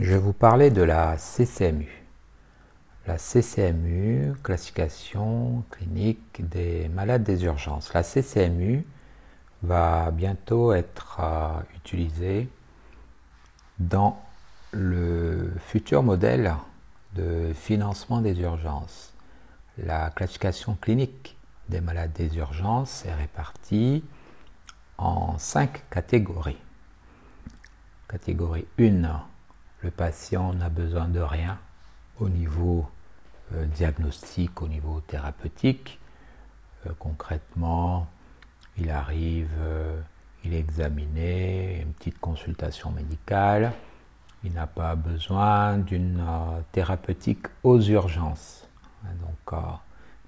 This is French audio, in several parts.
Je vous parler de la CCMU. La CCMU, classification clinique des malades des urgences. La CCMU va bientôt être euh, utilisée dans le futur modèle de financement des urgences. La classification clinique des malades des urgences est répartie en cinq catégories. Catégorie 1 le patient n'a besoin de rien au niveau euh, diagnostique, au niveau thérapeutique. Euh, concrètement, il arrive, euh, il est examiné, une petite consultation médicale. Il n'a pas besoin d'une thérapeutique aux urgences. Donc,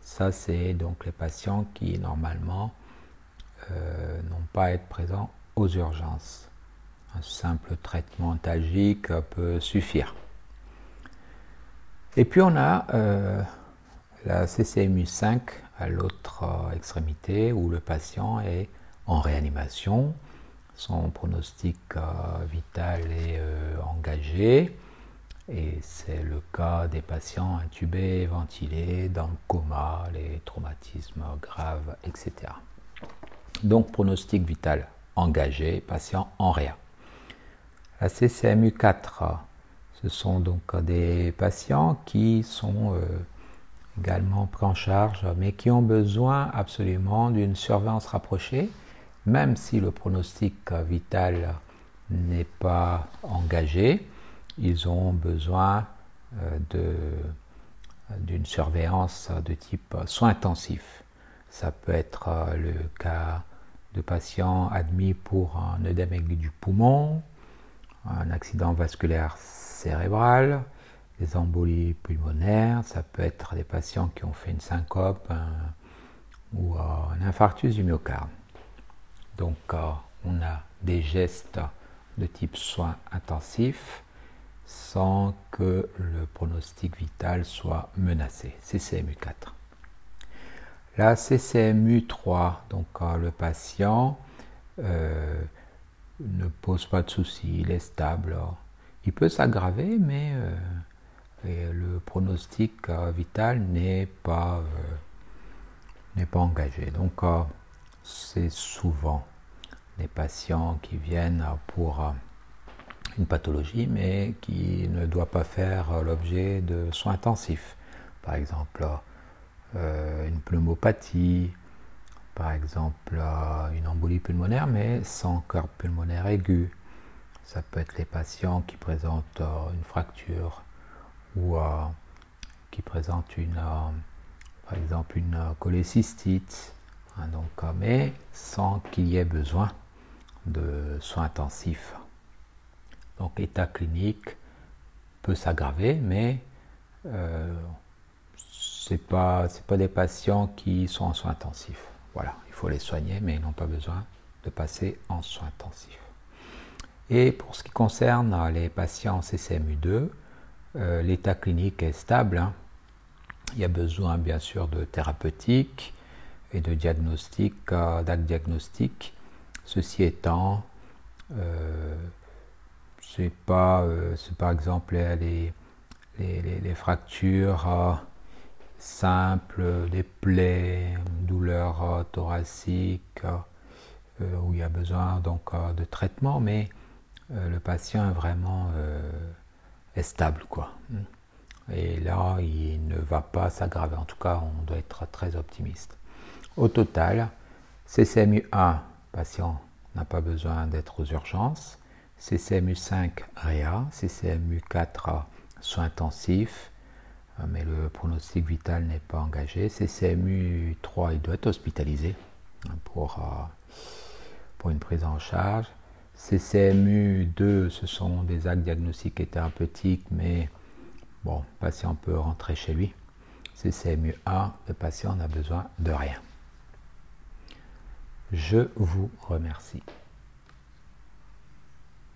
ça, c'est donc les patients qui normalement n'ont pas à être présents aux urgences. Un simple traitement talgique peut suffire. Et puis on a euh, la CCMU 5 à l'autre euh, extrémité où le patient est en réanimation, son pronostic euh, vital est engagé et c'est le cas des patients intubés, ventilés, dans le coma, les traumatismes graves, etc. Donc pronostic vital engagé, patient en réa. La CCMU 4, ce sont donc des patients qui sont euh, également pris en charge, mais qui ont besoin absolument d'une surveillance rapprochée, même si le pronostic vital n'est pas engagé, ils ont besoin euh, d'une surveillance de type soins intensifs. Ça peut être euh, le cas de patients admis pour un œdème du poumon, un accident vasculaire cérébral, des embolies pulmonaires, ça peut être des patients qui ont fait une syncope ou un infarctus du myocarde. Donc euh, on a des gestes de type soins intensifs sans que le pronostic vital soit menacé. CCMU 4. La CCMU 3, donc euh, le patient euh, ne pose pas de soucis, il est stable. Il peut s'aggraver, mais euh, le pronostic euh, vital n'est pas, euh, n'est pas engagé. Donc, c'est souvent des patients qui viennent pour une pathologie, mais qui ne doit pas faire l'objet de soins intensifs. Par exemple, une pneumopathie, par exemple une embolie pulmonaire, mais sans cœur pulmonaire aigu. Ça peut être les patients qui présentent euh, une fracture ou euh, qui présentent une, euh, par exemple une cholécystite, hein, donc, mais sans qu'il y ait besoin de soins intensifs. Donc état clinique peut s'aggraver, mais ce n'est pas, pas des patients qui sont en soins intensifs. Voilà, il faut les soigner, mais ils n'ont pas besoin de passer en soins intensifs. Et pour ce qui concerne les patients CCMU2, euh, l'état clinique est stable. Hein. Il y a besoin bien sûr de thérapeutique et de diagnostic, euh, d'actes diagnostiques. Ceci étant, euh, c'est pas, par exemple les, fractures simple, des plaies, douleurs euh, thoraciques, euh, où il y a besoin donc euh, de traitement, mais le patient est vraiment stable, quoi. Et là, il ne va pas s'aggraver. En tout cas, on doit être très optimiste. Au total, CCMU 1, patient n'a pas besoin d'être aux urgences. CCMU 5, REA. CCMU 4, soins intensifs. Euh, mais le pronostic vital n'est pas engagé. CCMU 3, il doit être hospitalisé hein, pour, euh, pour une prise en charge. CCMU 2, ce sont des actes diagnostiques et thérapeutiques, mais bon, le patient peut rentrer chez lui. CCMU 1, le patient n'a besoin de rien. Je vous remercie.